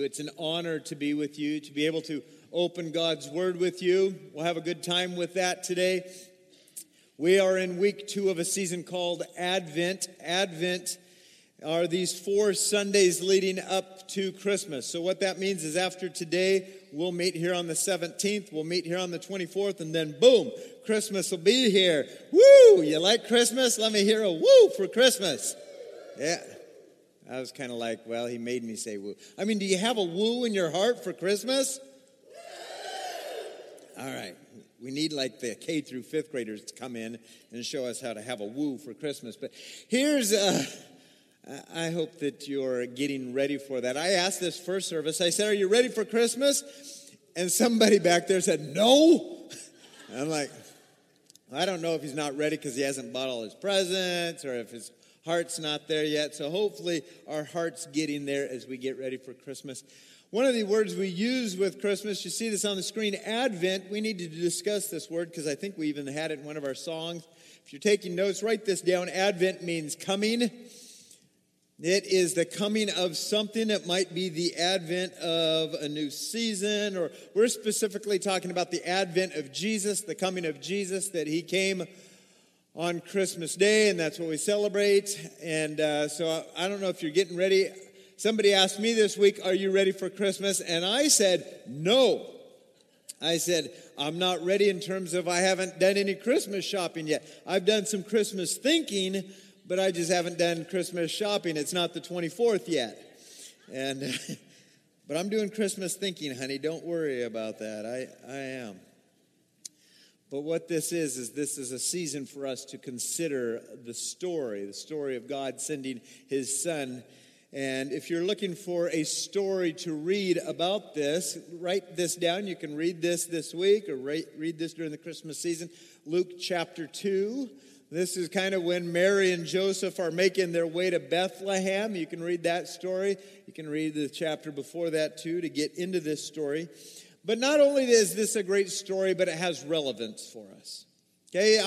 It's an honor to be with you, to be able to open God's Word with you. We'll have a good time with that today. We are in week two of a season called Advent. Advent are these four Sundays leading up to Christmas. So, what that means is after today, we'll meet here on the 17th, we'll meet here on the 24th, and then boom, Christmas will be here. Woo! You like Christmas? Let me hear a woo for Christmas. Yeah. I was kind of like, well, he made me say woo. I mean, do you have a woo in your heart for Christmas? All right. We need like the K through fifth graders to come in and show us how to have a woo for Christmas. But here's, uh, I hope that you're getting ready for that. I asked this first service, I said, Are you ready for Christmas? And somebody back there said, No. I'm like, I don't know if he's not ready because he hasn't bought all his presents or if his heart's not there yet. So hopefully our heart's getting there as we get ready for Christmas. One of the words we use with Christmas, you see this on the screen, Advent. We need to discuss this word because I think we even had it in one of our songs. If you're taking notes, write this down. Advent means coming. It is the coming of something. It might be the advent of a new season, or we're specifically talking about the advent of Jesus, the coming of Jesus, that he came on Christmas Day, and that's what we celebrate. And uh, so I don't know if you're getting ready. Somebody asked me this week, Are you ready for Christmas? And I said, No. I said, I'm not ready in terms of I haven't done any Christmas shopping yet. I've done some Christmas thinking, but I just haven't done Christmas shopping. It's not the 24th yet. And but I'm doing Christmas thinking, honey. Don't worry about that. I, I am. But what this is, is this is a season for us to consider the story, the story of God sending his son. And if you're looking for a story to read about this, write this down. You can read this this week or read this during the Christmas season. Luke chapter 2. This is kind of when Mary and Joseph are making their way to Bethlehem. You can read that story. You can read the chapter before that too to get into this story. But not only is this a great story, but it has relevance for us. Okay,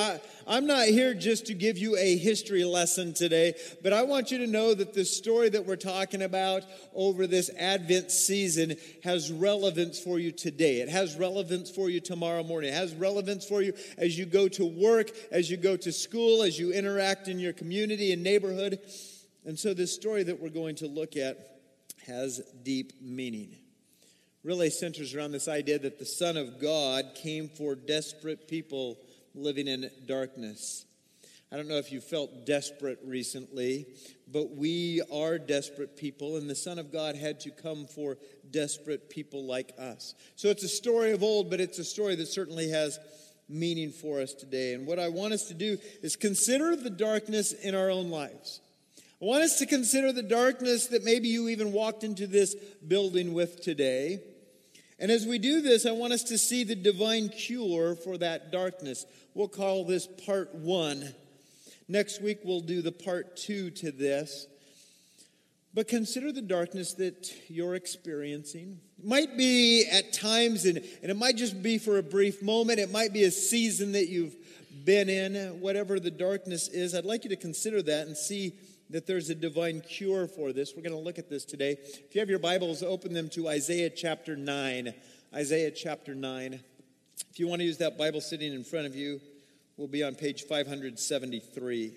I, am not here just to give you a history lesson today, but I want you to know that the story that we're talking about over this Advent season has relevance for you today. It has relevance for you tomorrow morning. It has relevance for you as you go to work, as you go to school, as you interact in your community and neighborhood. And so, this story that we're going to look at has deep meaning really centers around this idea that the Son of God came for desperate people living in darkness. I don't know if you felt desperate recently, but we are desperate people, and the Son of God had to come for desperate people like us. So it's a story of old, but it's a story that certainly has meaning for us today. And what I want us to do is consider the darkness in our own lives. I want us to consider the darkness that maybe you even walked into this building with today. And as we do this, I want us to see the divine cure for that darkness. We'll call this part one. Next week, we'll do the part two to this. But consider the darkness that you're experiencing. It might be at times, and, and it might just be for a brief moment. It might be a season that you've been in, whatever the darkness is. I'd like you to consider that and see that there's a divine cure for this. We're going to look at this today. If you have your Bibles, open them to Isaiah chapter 9. Isaiah chapter 9. If you want to use that Bible sitting in front of you, we'll be on page 573.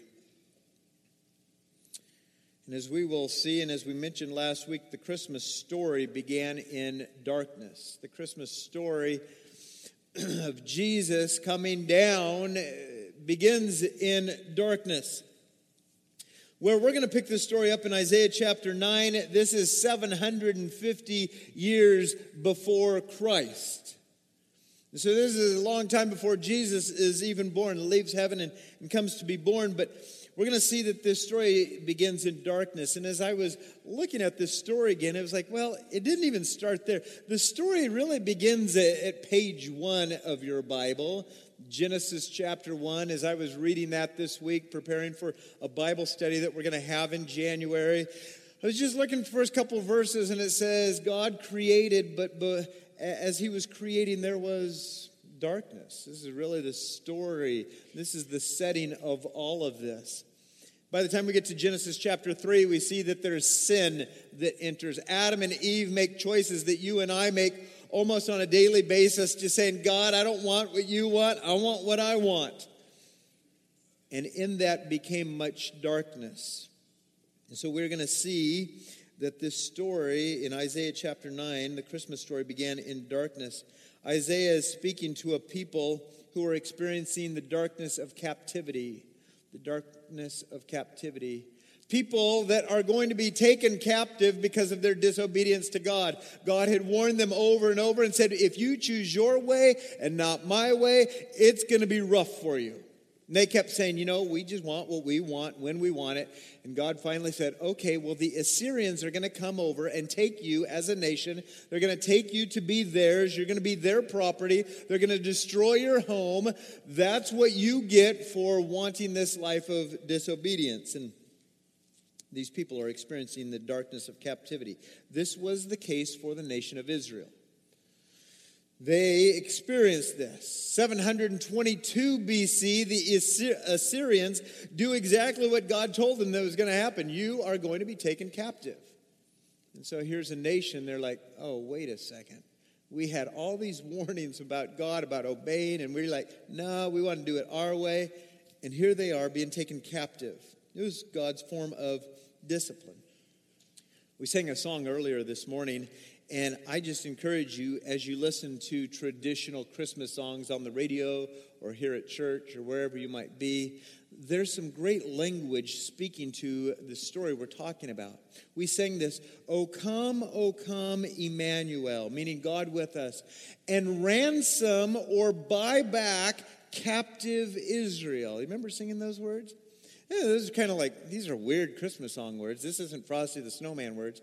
And as we will see, and as we mentioned last week, the Christmas story began in darkness. The Christmas story of Jesus coming down eh, begins in darkness where we're going to pick this story up in Isaiah chapter 9. This is 750 years before Christ. So this is a long time before Jesus is even born, leaves heaven and, and comes to be born. But we're going to see that this story begins in darkness. And as I was looking at this story again, it was like, well, it didn't even start there. The story really begins at, at page one of your Bible. Genesis chapter 1. As I was reading that this week, preparing for a Bible study that we're going to have in January, I was just looking at the first couple verses, and it says, God created, but, but as he was creating, there was darkness. This is really the story, this is the setting of all of this. By the time we get to Genesis chapter 3, we see that there's sin that enters. Adam and Eve make choices that you and I make almost on a daily basis, just saying, God, I don't want what you want, I want what I want. And in that became much darkness. And so we're going to see that this story in Isaiah chapter 9, the Christmas story, began in darkness. Isaiah is speaking to a people who are experiencing the darkness of captivity. The darkness of captivity people that are going to be taken captive because of their disobedience to God. God had warned them over and over and said, if you choose your way and not my way, it's going to be rough for you. And they kept saying, you know, we just want what we want when we want it. And God finally said, okay, well, the Assyrians are going to come over and take you as a nation. They're going to take you to be theirs. You're going to be their property. They're going to destroy your home. That's what you get for wanting this life of disobedience. And these people are experiencing the darkness of captivity. This was the case for the nation of Israel. They experienced this. 722 BC, the Assyrians do exactly what God told them that was going to happen. You are going to be taken captive. And so here's a nation, they're like, oh, wait a second. We had all these warnings about God, about obeying, and we're like, no, we want to do it our way. And here they are being taken captive. It was God's form of discipline. We sang a song earlier this morning, and I just encourage you as you listen to traditional Christmas songs on the radio or here at church or wherever you might be, there's some great language speaking to the story we're talking about. We sang this, O come, O come, Emmanuel, meaning God with us, and ransom or buy back captive Israel. You remember singing those words? Yeah, those are kind of like, these are weird Christmas song words. This isn't Frosty the Snowman words.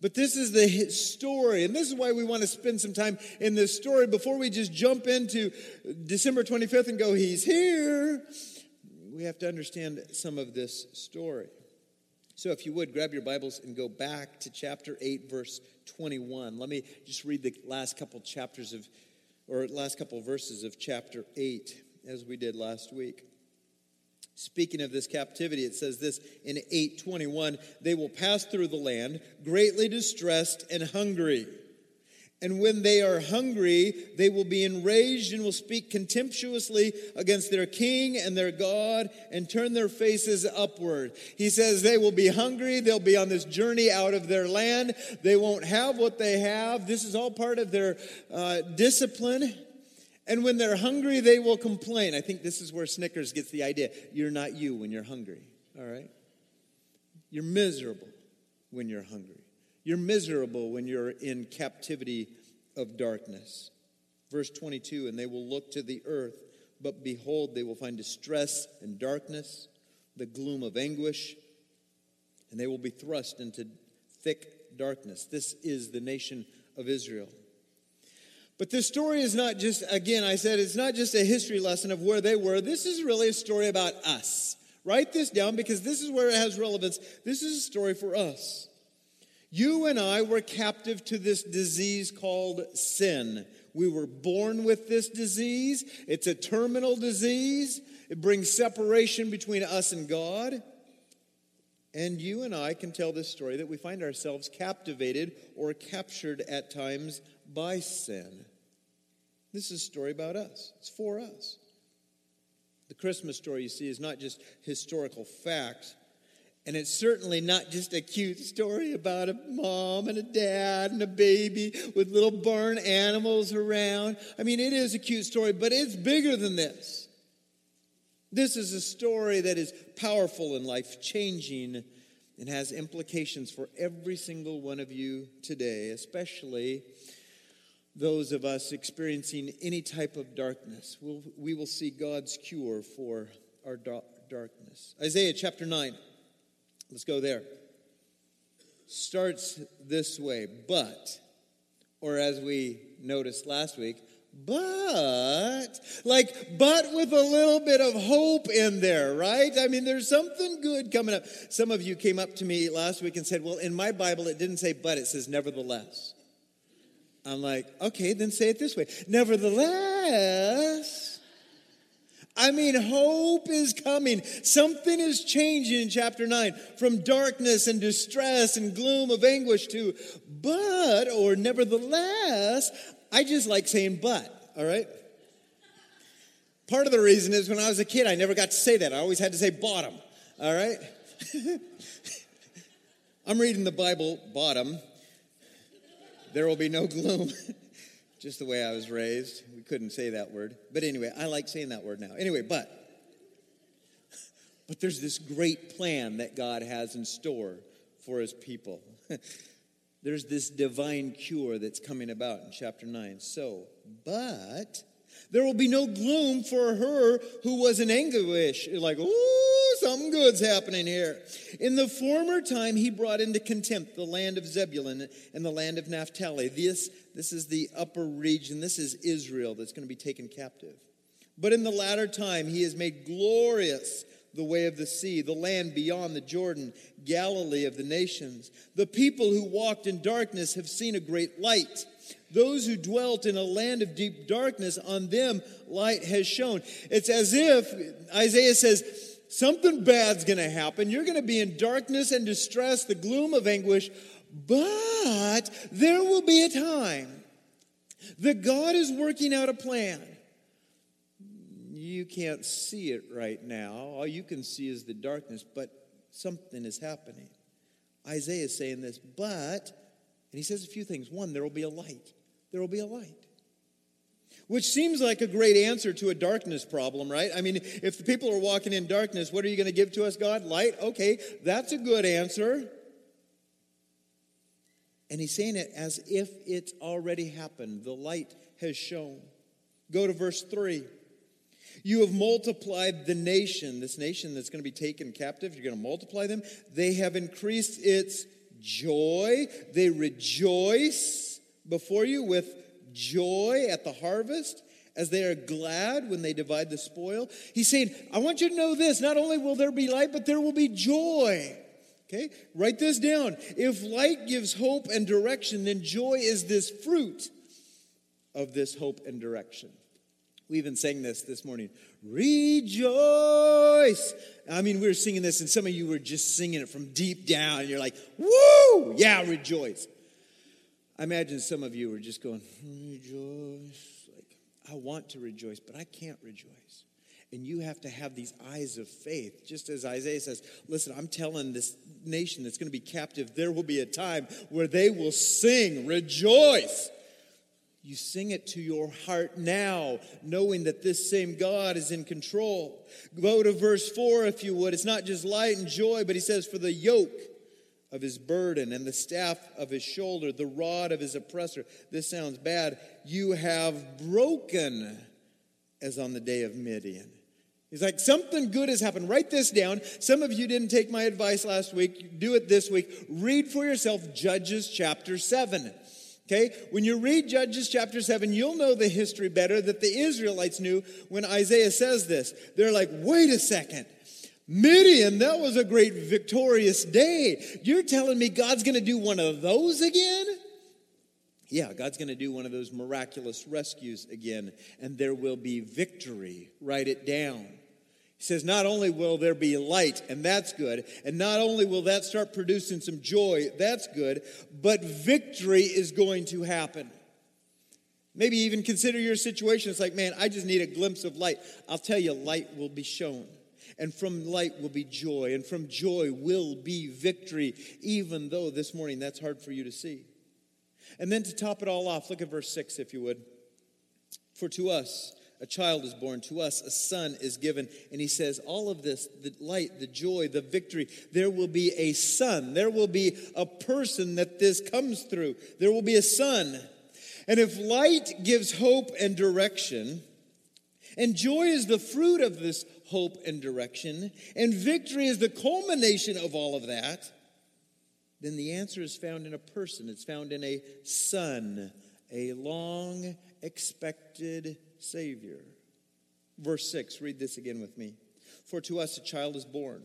But this is the story, and this is why we want to spend some time in this story before we just jump into December 25th and go, He's here. We have to understand some of this story. So, if you would, grab your Bibles and go back to chapter 8, verse 21. Let me just read the last couple chapters of, or last couple verses of chapter 8, as we did last week. Speaking of this captivity, it says this in 821 they will pass through the land greatly distressed and hungry. And when they are hungry, they will be enraged and will speak contemptuously against their king and their God and turn their faces upward. He says they will be hungry. They'll be on this journey out of their land. They won't have what they have. This is all part of their uh, discipline. And when they're hungry, they will complain. I think this is where Snickers gets the idea. You're not you when you're hungry, all right? You're miserable when you're hungry. You're miserable when you're in captivity of darkness. Verse 22 And they will look to the earth, but behold, they will find distress and darkness, the gloom of anguish, and they will be thrust into thick darkness. This is the nation of Israel. But this story is not just, again, I said it's not just a history lesson of where they were. This is really a story about us. Write this down because this is where it has relevance. This is a story for us. You and I were captive to this disease called sin. We were born with this disease. It's a terminal disease. It brings separation between us and God. And you and I can tell this story that we find ourselves captivated or captured at times by sin. This is a story about us, it's for us. The Christmas story, you see, is not just historical fact, and it's certainly not just a cute story about a mom and a dad and a baby with little barn animals around. I mean, it is a cute story, but it's bigger than this. This is a story that is powerful and life changing and has implications for every single one of you today, especially those of us experiencing any type of darkness. We'll, we will see God's cure for our do- darkness. Isaiah chapter 9. Let's go there. Starts this way, but, or as we noticed last week, but, like, but with a little bit of hope in there, right? I mean, there's something good coming up. Some of you came up to me last week and said, well, in my Bible, it didn't say but, it says nevertheless. I'm like, okay, then say it this way. Nevertheless, I mean, hope is coming. Something is changing in chapter 9 from darkness and distress and gloom of anguish to but or nevertheless. I just like saying but, all right? Part of the reason is when I was a kid, I never got to say that. I always had to say bottom, all right? I'm reading the Bible bottom. There will be no gloom. just the way I was raised. We couldn't say that word. But anyway, I like saying that word now. Anyway, but but there's this great plan that God has in store for his people. there's this divine cure that's coming about in chapter 9. So, but there will be no gloom for her who was in anguish. Like, ooh, something good's happening here. In the former time, he brought into contempt the land of Zebulun and the land of Naphtali. This, this is the upper region. This is Israel that's going to be taken captive. But in the latter time, he has made glorious the way of the sea, the land beyond the Jordan, Galilee of the nations. The people who walked in darkness have seen a great light. Those who dwelt in a land of deep darkness, on them light has shone. It's as if Isaiah says, Something bad's going to happen. You're going to be in darkness and distress, the gloom of anguish, but there will be a time that God is working out a plan. You can't see it right now. All you can see is the darkness, but something is happening. Isaiah is saying this, but, and he says a few things. One, there will be a light there will be a light. Which seems like a great answer to a darkness problem, right? I mean, if the people are walking in darkness, what are you going to give to us, God? Light? Okay, that's a good answer. And he's saying it as if it's already happened. The light has shone. Go to verse 3. You have multiplied the nation, this nation that's going to be taken captive. You're going to multiply them. They have increased its joy. They rejoice before you with joy at the harvest as they are glad when they divide the spoil. He's saying, I want you to know this not only will there be light, but there will be joy. Okay, write this down. If light gives hope and direction, then joy is this fruit of this hope and direction. We even sang this this morning. Rejoice. I mean, we were singing this, and some of you were just singing it from deep down. And you're like, woo, yeah, rejoice. I imagine some of you are just going, hmm, rejoice. Like, I want to rejoice, but I can't rejoice. And you have to have these eyes of faith. Just as Isaiah says, listen, I'm telling this nation that's going to be captive, there will be a time where they will sing, rejoice. You sing it to your heart now, knowing that this same God is in control. Go to verse 4 if you would. It's not just light and joy, but he says, For the yoke of his burden and the staff of his shoulder, the rod of his oppressor. This sounds bad. You have broken as on the day of Midian. He's like, something good has happened. Write this down. Some of you didn't take my advice last week. Do it this week. Read for yourself Judges chapter 7. Okay? When you read Judges chapter 7, you'll know the history better that the Israelites knew when Isaiah says this. They're like, wait a second. Midian, that was a great victorious day. You're telling me God's going to do one of those again? Yeah, God's going to do one of those miraculous rescues again, and there will be victory. Write it down. He says, not only will there be light, and that's good, and not only will that start producing some joy, that's good, but victory is going to happen. Maybe even consider your situation. It's like, man, I just need a glimpse of light. I'll tell you, light will be shown. And from light will be joy, and from joy will be victory, even though this morning that's hard for you to see. And then to top it all off, look at verse 6, if you would. For to us a child is born, to us a son is given. And he says, all of this, the light, the joy, the victory, there will be a son. There will be a person that this comes through. There will be a son. And if light gives hope and direction, and joy is the fruit of this hope and direction, and victory is the culmination of all of that, then the answer is found in a person. It's found in a son, a long expected Savior. Verse 6, read this again with me. For to us a child is born,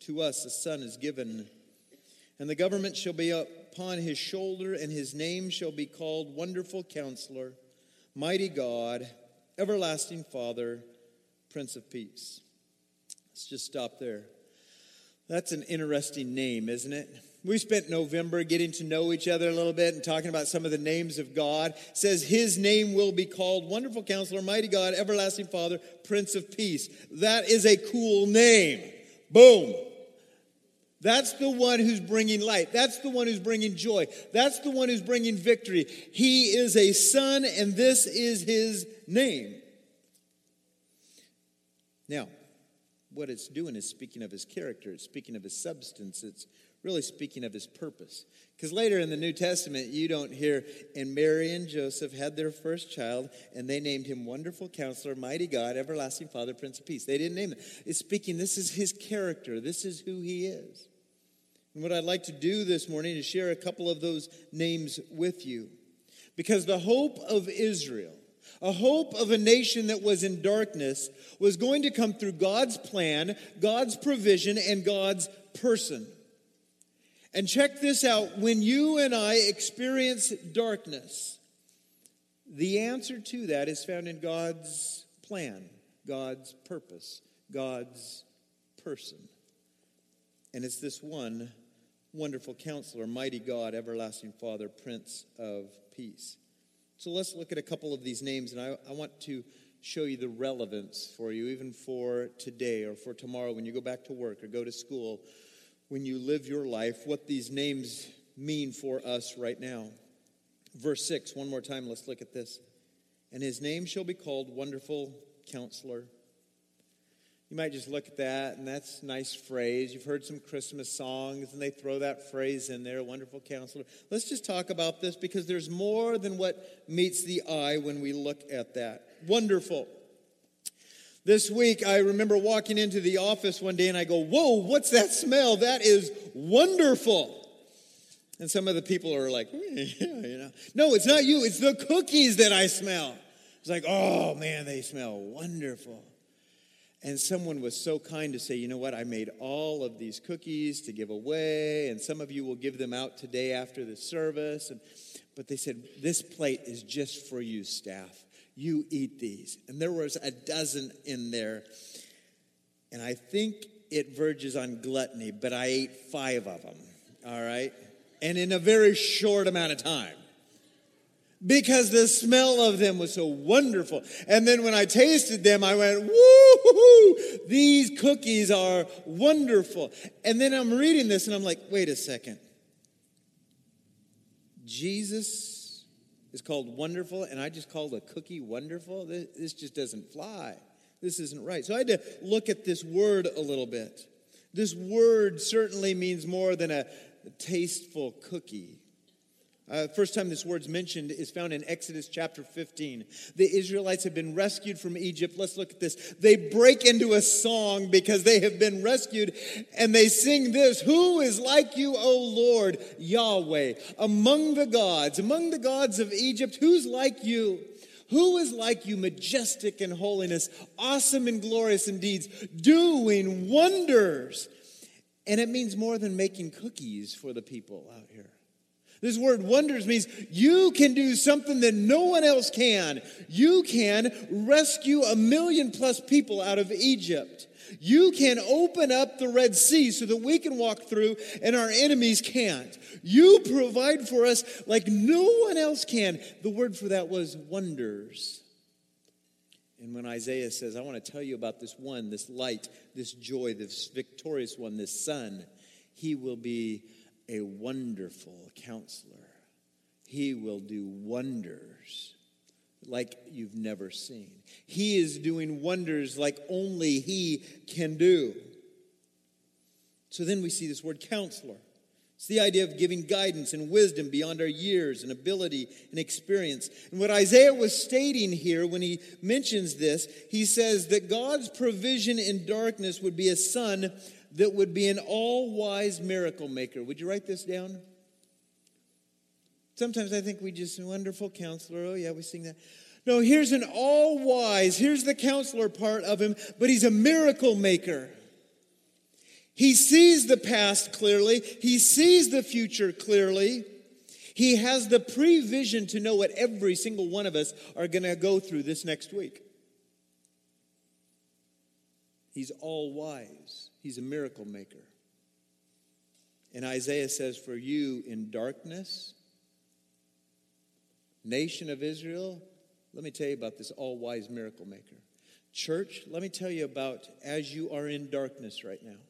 to us a son is given, and the government shall be upon his shoulder, and his name shall be called Wonderful Counselor, Mighty God, Everlasting Father Prince of Peace. Let's just stop there. That's an interesting name, isn't it? We spent November getting to know each other a little bit and talking about some of the names of God. It says his name will be called Wonderful Counselor, Mighty God, Everlasting Father, Prince of Peace. That is a cool name. Boom. That's the one who's bringing light. That's the one who's bringing joy. That's the one who's bringing victory. He is a son, and this is his name. Now, what it's doing is speaking of his character, it's speaking of his substance, it's really speaking of his purpose. Because later in the New Testament, you don't hear, and Mary and Joseph had their first child, and they named him Wonderful Counselor, Mighty God, Everlasting Father, Prince of Peace. They didn't name him. It's speaking, this is his character, this is who he is. And what I'd like to do this morning is share a couple of those names with you. Because the hope of Israel, a hope of a nation that was in darkness, was going to come through God's plan, God's provision, and God's person. And check this out when you and I experience darkness, the answer to that is found in God's plan, God's purpose, God's person. And it's this one wonderful counselor, mighty God, everlasting Father, Prince of Peace. So let's look at a couple of these names, and I, I want to show you the relevance for you, even for today or for tomorrow when you go back to work or go to school when you live your life what these names mean for us right now. Verse 6, one more time, let's look at this. And his name shall be called Wonderful Counselor. You might just look at that, and that's a nice phrase. You've heard some Christmas songs, and they throw that phrase in there, Wonderful Counselor. Let's just talk about this because there's more than what meets the eye when we look at that. Wonderful. This week, I remember walking into the office one day and I go, Whoa, what's that smell? That is wonderful. And some of the people are like, yeah, you know. No, it's not you, it's the cookies that I smell. It's like, oh man, they smell wonderful. And someone was so kind to say, you know what, I made all of these cookies to give away, and some of you will give them out today after the service. And, but they said, this plate is just for you, staff you eat these. And there was a dozen in there. And I think it verges on gluttony, but I ate five of them, all right? And in a very short amount of time. Because the smell of them was so wonderful. And then when I tasted them, I went, woo these cookies are wonderful. And then I'm reading this and I'm like, wait a second. Jesus is called wonderful, and I just called a cookie wonderful. This just doesn't fly. This isn't right. So I had to look at this word a little bit. This word certainly means more than a tasteful cookie. Uh, first time this word's mentioned is found in Exodus chapter 15. The Israelites have been rescued from Egypt. Let's look at this. They break into a song because they have been rescued, and they sing this Who is like you, O Lord, Yahweh, among the gods, among the gods of Egypt? Who's like you? Who is like you, majestic in holiness, awesome and glorious in deeds, doing wonders? And it means more than making cookies for the people out here. This word wonders means you can do something that no one else can. You can rescue a million plus people out of Egypt. You can open up the Red Sea so that we can walk through and our enemies can't. You provide for us like no one else can. The word for that was wonders. And when Isaiah says, I want to tell you about this one, this light, this joy, this victorious one, this son, he will be a wonderful counselor. He will do wonders like you've never seen. He is doing wonders like only He can do. So then we see this word counselor. It's the idea of giving guidance and wisdom beyond our years and ability and experience. And what Isaiah was stating here when he mentions this, he says that God's provision in darkness would be a son that would be an all wise miracle maker. Would you write this down? Sometimes I think we just, wonderful counselor. Oh, yeah, we sing that. No, here's an all wise, here's the counselor part of him, but he's a miracle maker. He sees the past clearly, he sees the future clearly. He has the prevision to know what every single one of us are going to go through this next week. He's all wise, He's a miracle maker. And Isaiah says, For you in darkness, nation of Israel, let me tell you about this all wise miracle maker. Church, let me tell you about as you are in darkness right now.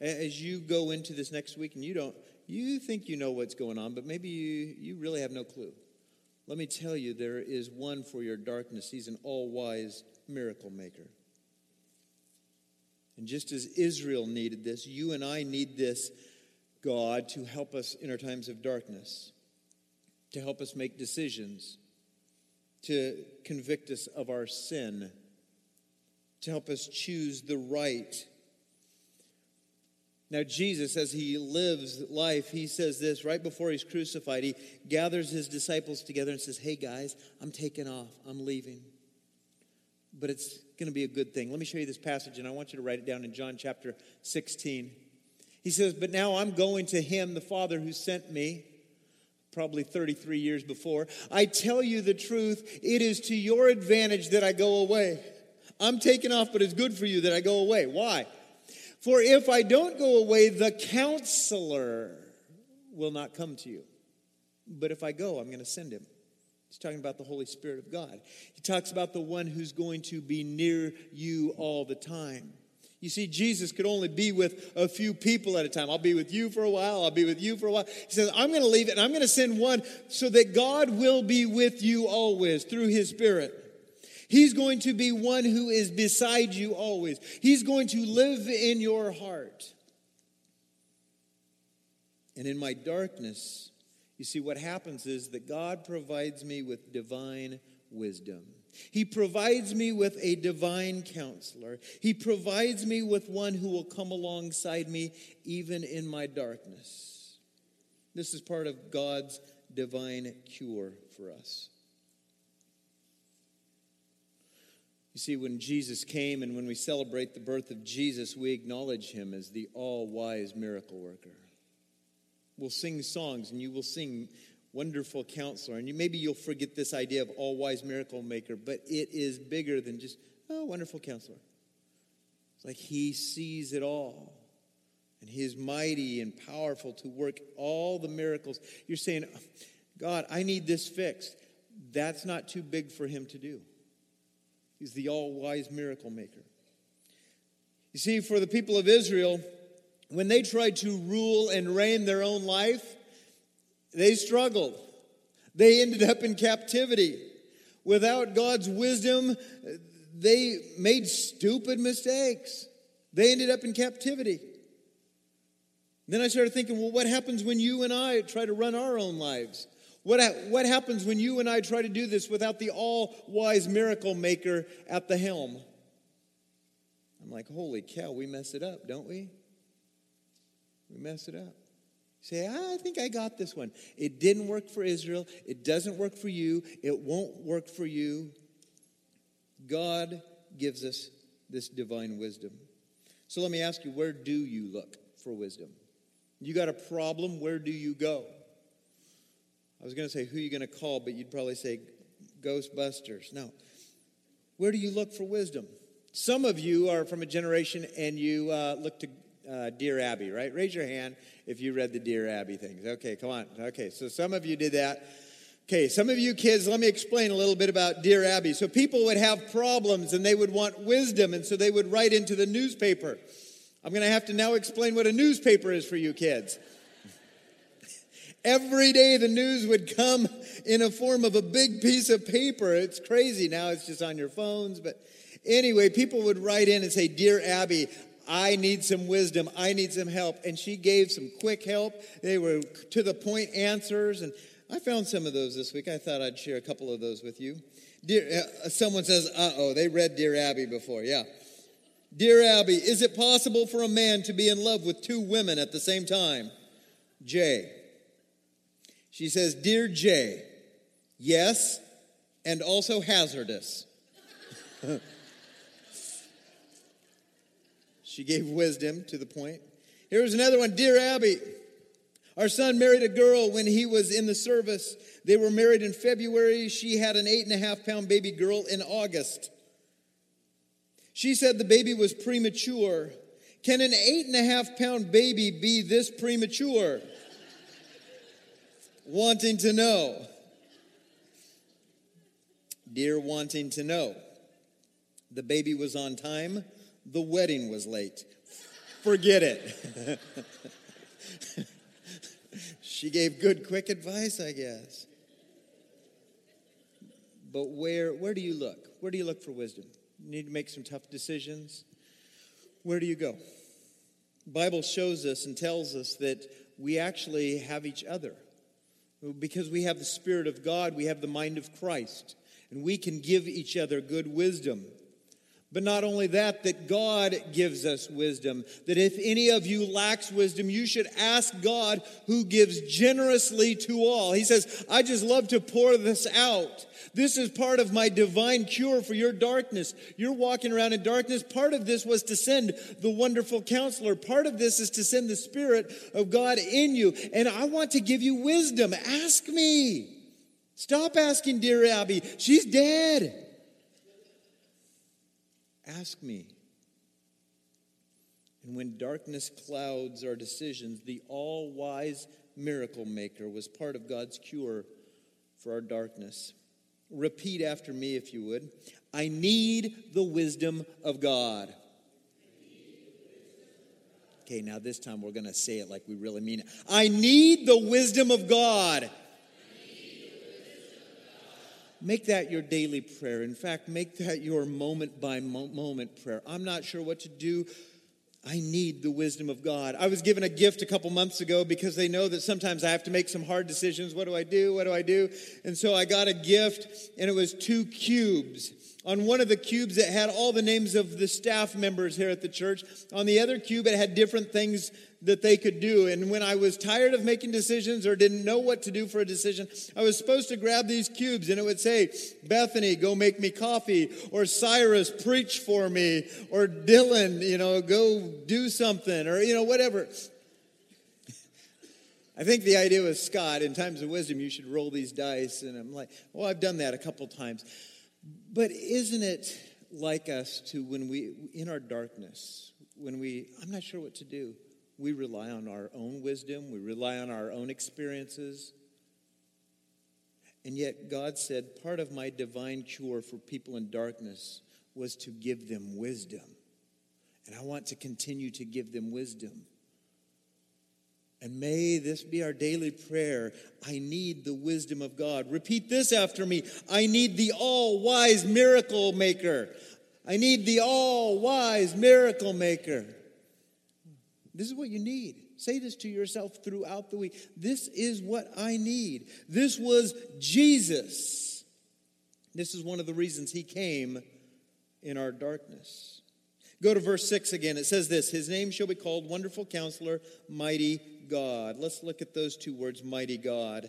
As you go into this next week and you don't, you think you know what's going on, but maybe you, you really have no clue. Let me tell you, there is one for your darkness. He's an all wise miracle maker. And just as Israel needed this, you and I need this God to help us in our times of darkness, to help us make decisions, to convict us of our sin, to help us choose the right. Now, Jesus, as he lives life, he says this right before he's crucified. He gathers his disciples together and says, Hey, guys, I'm taking off, I'm leaving but it's going to be a good thing. Let me show you this passage, and I want you to write it down in John chapter 16. He says, But now I'm going to him, the Father who sent me, probably 33 years before. I tell you the truth, it is to your advantage that I go away. I'm taking off, but it's good for you that I go away. Why? For if I don't go away, the counselor will not come to you. But if I go, I'm going to send him. He's talking about the Holy Spirit of God. He talks about the one who's going to be near you all the time. You see, Jesus could only be with a few people at a time. I'll be with you for a while. I'll be with you for a while. He says, I'm going to leave it and I'm going to send one so that God will be with you always through his Spirit. He's going to be one who is beside you always. He's going to live in your heart. And in my darkness, you see, what happens is that God provides me with divine wisdom. He provides me with a divine counselor. He provides me with one who will come alongside me even in my darkness. This is part of God's divine cure for us. You see, when Jesus came and when we celebrate the birth of Jesus, we acknowledge him as the all wise miracle worker will sing songs and you will sing wonderful counselor. And you, maybe you'll forget this idea of all wise miracle maker, but it is bigger than just, oh, wonderful counselor. It's like he sees it all. And he is mighty and powerful to work all the miracles. You're saying, God, I need this fixed. That's not too big for him to do. He's the all wise miracle maker. You see, for the people of Israel, when they tried to rule and reign their own life, they struggled. They ended up in captivity. Without God's wisdom, they made stupid mistakes. They ended up in captivity. Then I started thinking, well, what happens when you and I try to run our own lives? What, what happens when you and I try to do this without the all wise miracle maker at the helm? I'm like, holy cow, we mess it up, don't we? We mess it up. Say, I think I got this one. It didn't work for Israel. It doesn't work for you. It won't work for you. God gives us this divine wisdom. So let me ask you, where do you look for wisdom? You got a problem, where do you go? I was going to say, who are you going to call? But you'd probably say, Ghostbusters. No. Where do you look for wisdom? Some of you are from a generation and you uh, look to uh, Dear Abby, right? Raise your hand if you read the Dear Abby things. Okay, come on. Okay, so some of you did that. Okay, some of you kids, let me explain a little bit about Dear Abby. So people would have problems and they would want wisdom, and so they would write into the newspaper. I'm going to have to now explain what a newspaper is for you kids. Every day the news would come in a form of a big piece of paper. It's crazy. Now it's just on your phones. But anyway, people would write in and say, Dear Abby, I need some wisdom. I need some help. And she gave some quick help. They were to the point answers. And I found some of those this week. I thought I'd share a couple of those with you. Dear, uh, someone says, uh oh, they read Dear Abby before. Yeah. Dear Abby, is it possible for a man to be in love with two women at the same time? Jay. She says, Dear Jay, yes, and also hazardous. She gave wisdom to the point. Here's another one Dear Abby, our son married a girl when he was in the service. They were married in February. She had an eight and a half pound baby girl in August. She said the baby was premature. Can an eight and a half pound baby be this premature? wanting to know. Dear wanting to know. The baby was on time, the wedding was late. Forget it. she gave good, quick advice, I guess. But where, where do you look? Where do you look for wisdom? You need to make some tough decisions. Where do you go? Bible shows us and tells us that we actually have each other. Because we have the Spirit of God, we have the mind of Christ, and we can give each other good wisdom. But not only that, that God gives us wisdom. That if any of you lacks wisdom, you should ask God who gives generously to all. He says, I just love to pour this out. This is part of my divine cure for your darkness. You're walking around in darkness. Part of this was to send the wonderful counselor. Part of this is to send the Spirit of God in you. And I want to give you wisdom. Ask me. Stop asking dear Abby. She's dead. Ask me. And when darkness clouds our decisions, the all wise miracle maker was part of God's cure for our darkness. Repeat after me, if you would. I need the wisdom of God. Okay, now this time we're going to say it like we really mean it. I need the wisdom of God. Make that your daily prayer. In fact, make that your moment by moment prayer. I'm not sure what to do. I need the wisdom of God. I was given a gift a couple months ago because they know that sometimes I have to make some hard decisions. What do I do? What do I do? And so I got a gift, and it was two cubes. On one of the cubes, it had all the names of the staff members here at the church. On the other cube, it had different things that they could do. And when I was tired of making decisions or didn't know what to do for a decision, I was supposed to grab these cubes and it would say, Bethany, go make me coffee, or Cyrus, preach for me, or Dylan, you know, go do something, or, you know, whatever. I think the idea was Scott, in times of wisdom, you should roll these dice. And I'm like, well, I've done that a couple times. But isn't it like us to when we, in our darkness, when we, I'm not sure what to do, we rely on our own wisdom, we rely on our own experiences. And yet, God said, part of my divine cure for people in darkness was to give them wisdom. And I want to continue to give them wisdom. And may this be our daily prayer. I need the wisdom of God. Repeat this after me I need the all wise miracle maker. I need the all wise miracle maker. This is what you need. Say this to yourself throughout the week. This is what I need. This was Jesus. This is one of the reasons he came in our darkness. Go to verse 6 again. It says this His name shall be called Wonderful Counselor, Mighty God. Let's look at those two words, Mighty God.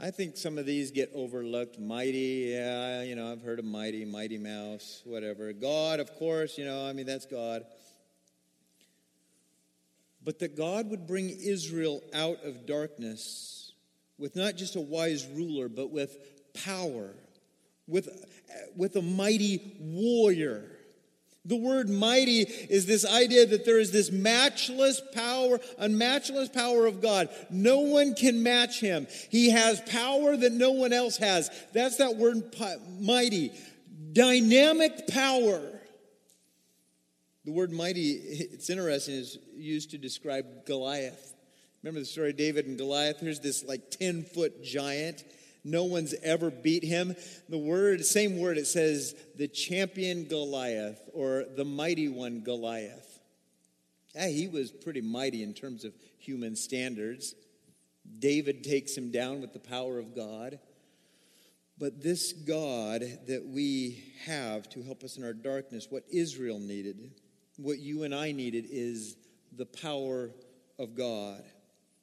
I think some of these get overlooked. Mighty, yeah, you know, I've heard of mighty, mighty mouse, whatever. God, of course, you know, I mean, that's God but that God would bring Israel out of darkness with not just a wise ruler, but with power, with, with a mighty warrior. The word mighty is this idea that there is this matchless power, unmatchless power of God. No one can match him. He has power that no one else has. That's that word mighty. Dynamic power. The word mighty, it's interesting, is used to describe Goliath. Remember the story of David and Goliath? Here's this like 10 foot giant. No one's ever beat him. The word, same word, it says the champion Goliath or the mighty one Goliath. Yeah, he was pretty mighty in terms of human standards. David takes him down with the power of God. But this God that we have to help us in our darkness, what Israel needed, what you and I needed is the power of God,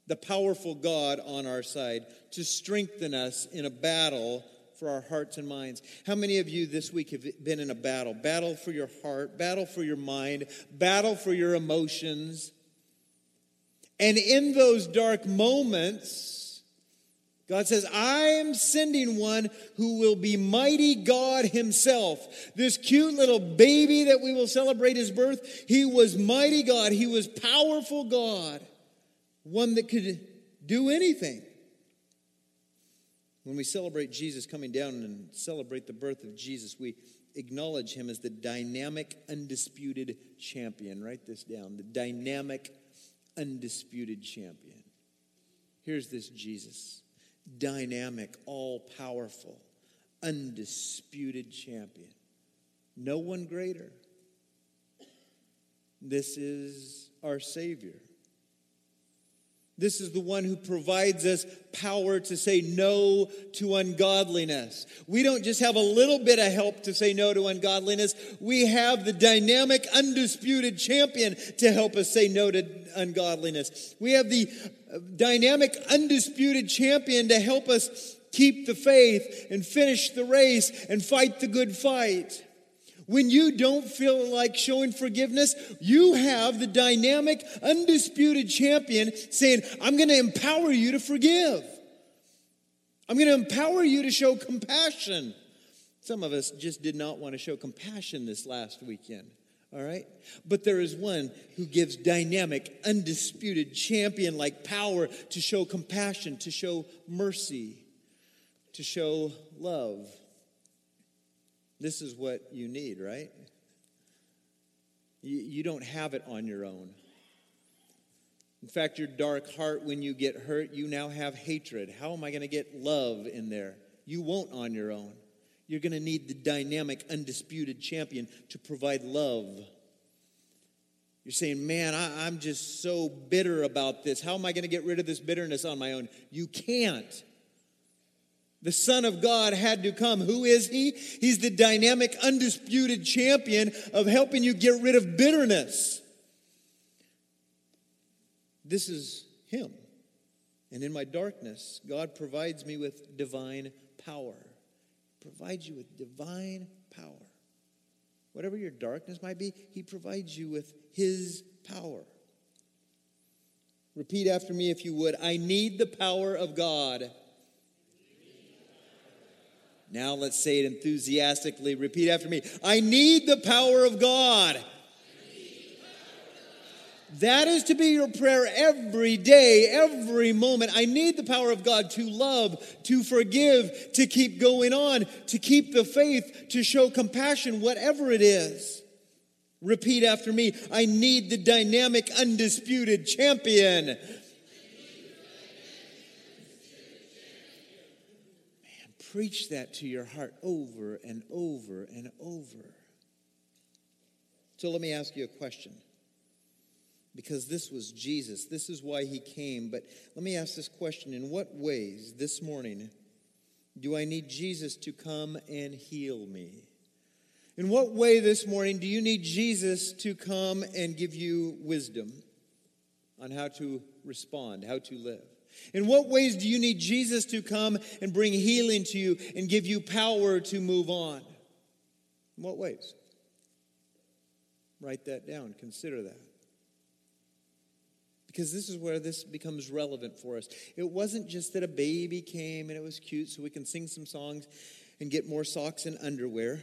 the powerful God on our side to strengthen us in a battle for our hearts and minds. How many of you this week have been in a battle? Battle for your heart, battle for your mind, battle for your emotions. And in those dark moments, God says, I am sending one who will be mighty God himself. This cute little baby that we will celebrate his birth, he was mighty God. He was powerful God, one that could do anything. When we celebrate Jesus coming down and celebrate the birth of Jesus, we acknowledge him as the dynamic, undisputed champion. Write this down the dynamic, undisputed champion. Here's this Jesus dynamic, all powerful, undisputed champion. No one greater. This is our Savior. This is the one who provides us power to say no to ungodliness. We don't just have a little bit of help to say no to ungodliness. We have the dynamic, undisputed champion to help us say no to ungodliness. We have the uh, dynamic, undisputed champion to help us keep the faith and finish the race and fight the good fight. When you don't feel like showing forgiveness, you have the dynamic, undisputed champion saying, I'm going to empower you to forgive. I'm going to empower you to show compassion. Some of us just did not want to show compassion this last weekend. All right? But there is one who gives dynamic, undisputed, champion like power to show compassion, to show mercy, to show love. This is what you need, right? You, you don't have it on your own. In fact, your dark heart, when you get hurt, you now have hatred. How am I going to get love in there? You won't on your own. You're going to need the dynamic, undisputed champion to provide love. You're saying, man, I, am just so bitter about this. How am I going to get rid of this bitterness on my own? You can't. The Son of God had to come. Who is He? He's the dynamic, undisputed champion of helping you get rid of bitterness. This is Him. And in my darkness, God provides me with divine power. Provides you with divine power. Whatever your darkness might be, He provides you with His power. Repeat after me if you would. I need the power of God. Now let's say it enthusiastically. Repeat after me. I need the power of God. That is to be your prayer every day, every moment. I need the power of God to love, to forgive, to keep going on, to keep the faith, to show compassion, whatever it is. Repeat after me. I need the dynamic, undisputed champion preach that to your heart over and over and over. So let me ask you a question. Because this was Jesus, this is why he came. But let me ask this question In what ways this morning do I need Jesus to come and heal me? In what way this morning do you need Jesus to come and give you wisdom on how to respond, how to live? In what ways do you need Jesus to come and bring healing to you and give you power to move on? In what ways? Write that down. Consider that. Because this is where this becomes relevant for us. It wasn't just that a baby came and it was cute so we can sing some songs and get more socks and underwear.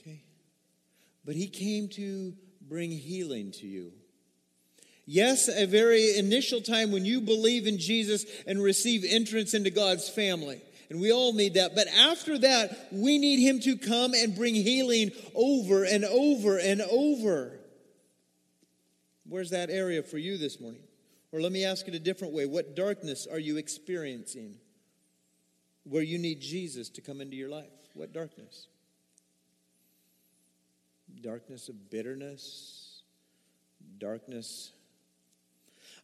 Okay? But he came to bring healing to you. Yes, a very initial time when you believe in Jesus and receive entrance into God's family. And we all need that. But after that, we need Him to come and bring healing over and over and over. Where's that area for you this morning? Or let me ask it a different way. What darkness are you experiencing where you need Jesus to come into your life? What darkness? Darkness of bitterness, darkness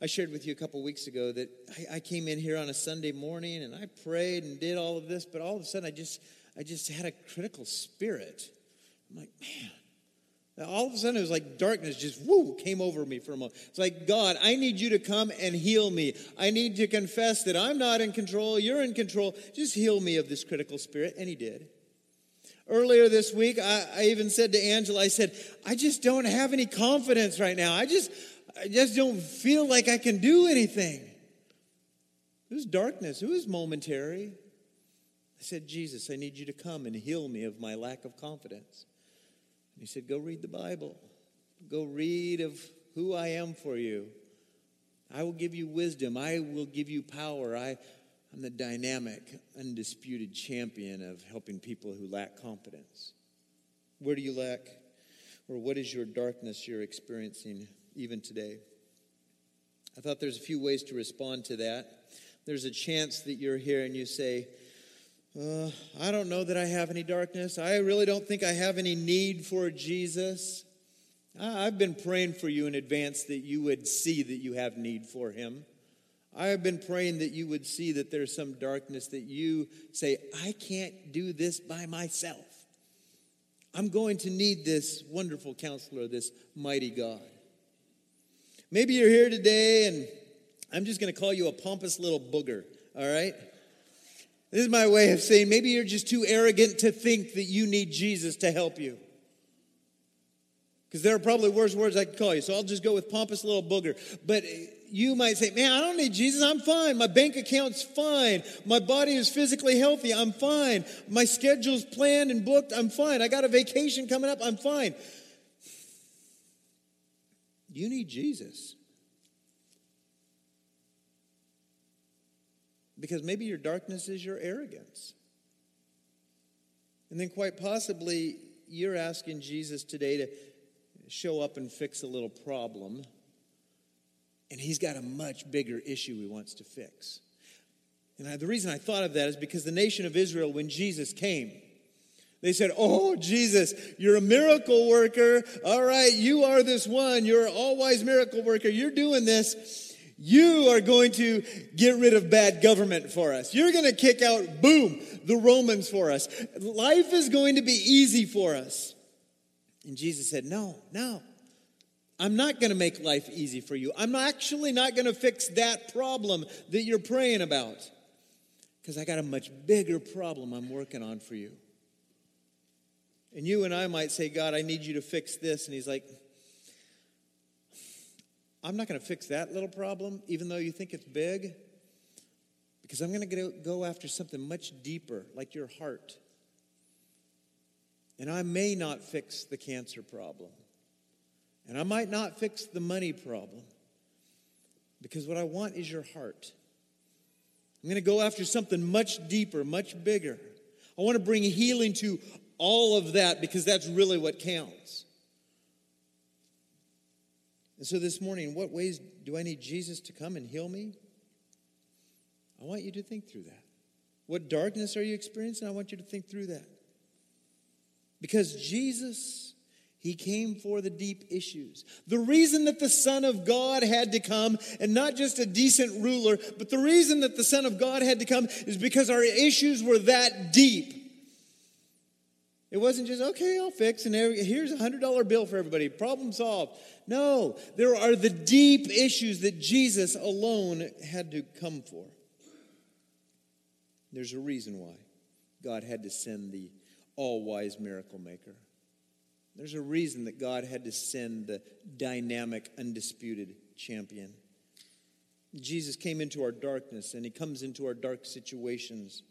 I shared with you a couple weeks ago that I, I, came in here on a Sunday morning and I prayed and did all of this, but all of a sudden I just I just had a critical spirit. I'm like, man. all of a sudden it was like darkness just whoo came over me for a moment. It's like, God, I need you to come and heal me. I need to confess that I'm not in control, you're in control. Just heal me of this critical spirit. And he did. Earlier this week, I, I even said to Angela, I said, I just don't have any confidence right now. I just I just don't feel like I can do anything. Who's darkness? Who is momentary? I said, Jesus, I need you to come and heal me of my lack of confidence. And he said, Go read the Bible. Go read of who I am for you. I will give you wisdom. I will give you power. I, I'm the dynamic, undisputed champion of helping people who lack confidence. Where do you lack? Or what is your darkness you're experiencing even today? I thought there's a few ways to respond to that. There's a chance that you're here and you say, uh, I don't know that I have any darkness. I really don't think I have any need for Jesus. I've been praying for you in advance that you would see that you have need for Him. I have been praying that you would see that there's some darkness that you say, I can't do this by myself. I'm going to need this wonderful counselor, this mighty God. Maybe you're here today and I'm just going to call you a pompous little booger, all right? This is my way of saying maybe you're just too arrogant to think that you need Jesus to help you. Because there are probably worse words I could call you. So I'll just go with pompous little booger. But you might say, man, I don't need Jesus. I'm fine. My bank account's fine. My body is physically healthy. I'm fine. My schedule's planned and booked. I'm fine. I got a vacation coming up. I'm fine. You need Jesus. Because maybe your darkness is your arrogance. And then, quite possibly, you're asking Jesus today to show up and fix a little problem. And he's got a much bigger issue he wants to fix. And I, the reason I thought of that is because the nation of Israel, when Jesus came, they said, Oh, Jesus, you're a miracle worker. All right, you are this one. You're an all wise miracle worker. You're doing this. You are going to get rid of bad government for us. You're going to kick out, boom, the Romans for us. Life is going to be easy for us. And Jesus said, No, no. I'm not going to make life easy for you. I'm actually not going to fix that problem that you're praying about because I got a much bigger problem I'm working on for you. And you and I might say, God, I need you to fix this. And He's like, I'm not going to fix that little problem, even though you think it's big, because I'm going to go after something much deeper, like your heart. And I may not fix the cancer problem. And I might not fix the money problem. Because what I want is your heart. I'm going to go after something much deeper, much bigger. I want to bring healing to all of that because that's really what counts. And so this morning, what ways do I need Jesus to come and heal me? I want you to think through that. What darkness are you experiencing? I want you to think through that. Because Jesus, He came for the deep issues. The reason that the Son of God had to come, and not just a decent ruler, but the reason that the Son of God had to come is because our issues were that deep. It wasn't just, okay, I'll fix, and here's a $100 bill for everybody, problem solved. No, there are the deep issues that Jesus alone had to come for. There's a reason why God had to send the all wise miracle maker. There's a reason that God had to send the dynamic, undisputed champion. Jesus came into our darkness and he comes into our dark situations.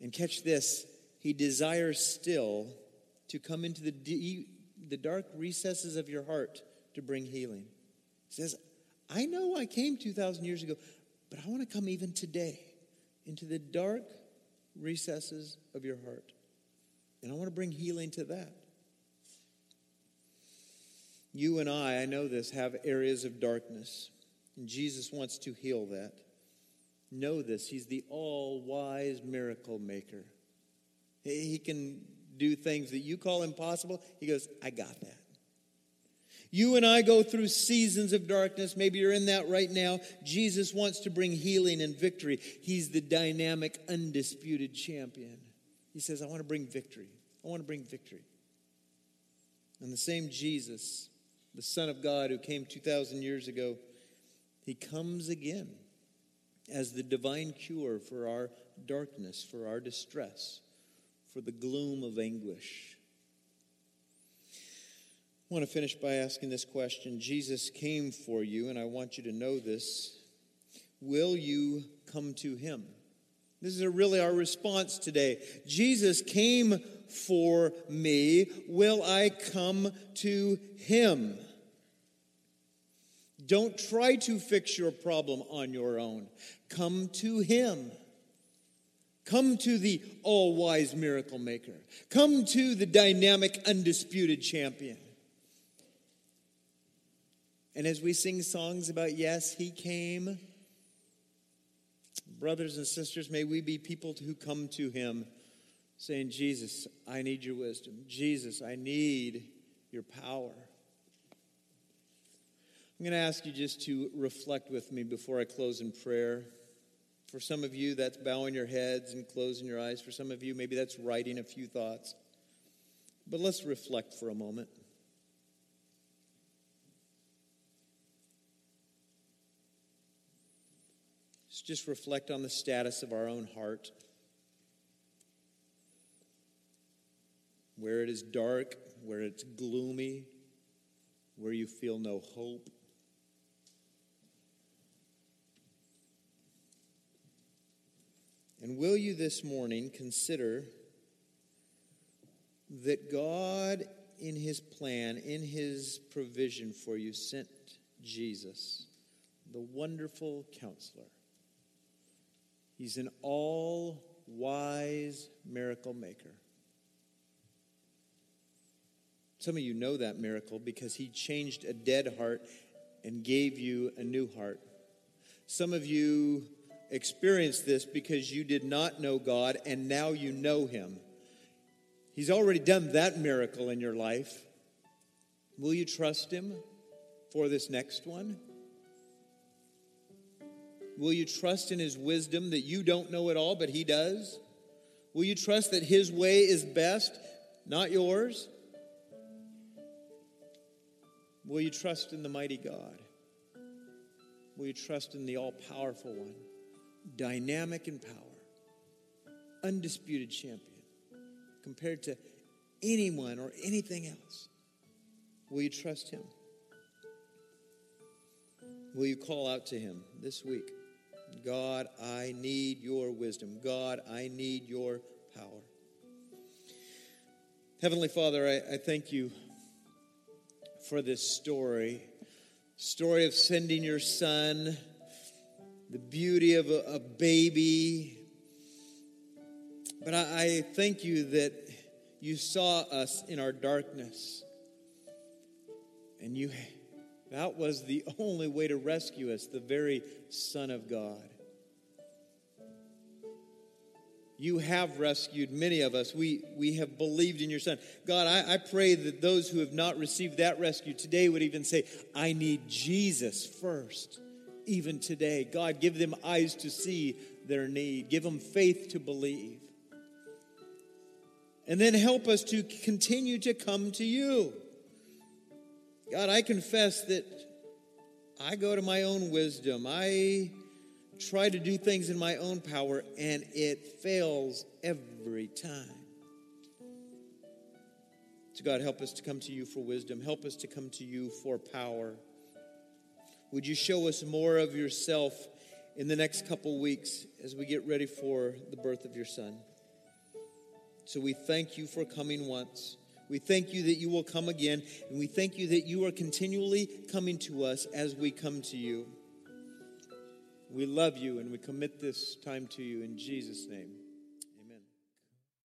And catch this, he desires still to come into the, the dark recesses of your heart to bring healing. He says, I know I came 2,000 years ago, but I want to come even today into the dark recesses of your heart. And I want to bring healing to that. You and I, I know this, have areas of darkness. And Jesus wants to heal that. Know this, He's the all wise miracle maker. He can do things that you call impossible. He goes, I got that. You and I go through seasons of darkness. Maybe you're in that right now. Jesus wants to bring healing and victory. He's the dynamic, undisputed champion. He says, I want to bring victory. I want to bring victory. And the same Jesus, the Son of God who came 2,000 years ago, he comes again as the divine cure for our darkness, for our distress, for the gloom of anguish. I want to finish by asking this question Jesus came for you, and I want you to know this. Will you come to him? This is really our response today. Jesus came for me. Will I come to him? Don't try to fix your problem on your own. Come to him. Come to the all wise miracle maker. Come to the dynamic, undisputed champion. And as we sing songs about, yes, he came, brothers and sisters, may we be people who come to him saying, Jesus, I need your wisdom. Jesus, I need your power. I'm going to ask you just to reflect with me before I close in prayer. For some of you, that's bowing your heads and closing your eyes. For some of you, maybe that's writing a few thoughts. But let's reflect for a moment. Let's just reflect on the status of our own heart. Where it is dark, where it's gloomy, where you feel no hope. And will you this morning consider that God, in His plan, in His provision for you, sent Jesus, the wonderful counselor? He's an all wise miracle maker. Some of you know that miracle because he changed a dead heart and gave you a new heart. Some of you experienced this because you did not know God and now you know Him. He's already done that miracle in your life. Will you trust Him for this next one? Will you trust in His wisdom that you don't know it all, but He does? Will you trust that His way is best, not yours? Will you trust in the mighty God? Will you trust in the all powerful one? Dynamic in power, undisputed champion compared to anyone or anything else. Will you trust him? Will you call out to him this week? God, I need your wisdom. God, I need your power. Heavenly Father, I, I thank you for this story story of sending your son the beauty of a, a baby. But I, I thank you that you saw us in our darkness. And you that was the only way to rescue us, the very Son of God. You have rescued many of us. We, we have believed in your Son. God, I, I pray that those who have not received that rescue today would even say, I need Jesus first even today. God, give them eyes to see their need, give them faith to believe. And then help us to continue to come to you. God, I confess that I go to my own wisdom. I try to do things in my own power, and it fails every time. So, God, help us to come to you for wisdom. Help us to come to you for power. Would you show us more of yourself in the next couple weeks as we get ready for the birth of your son? So we thank you for coming once. We thank you that you will come again, and we thank you that you are continually coming to us as we come to you. We love you and we commit this time to you in Jesus' name.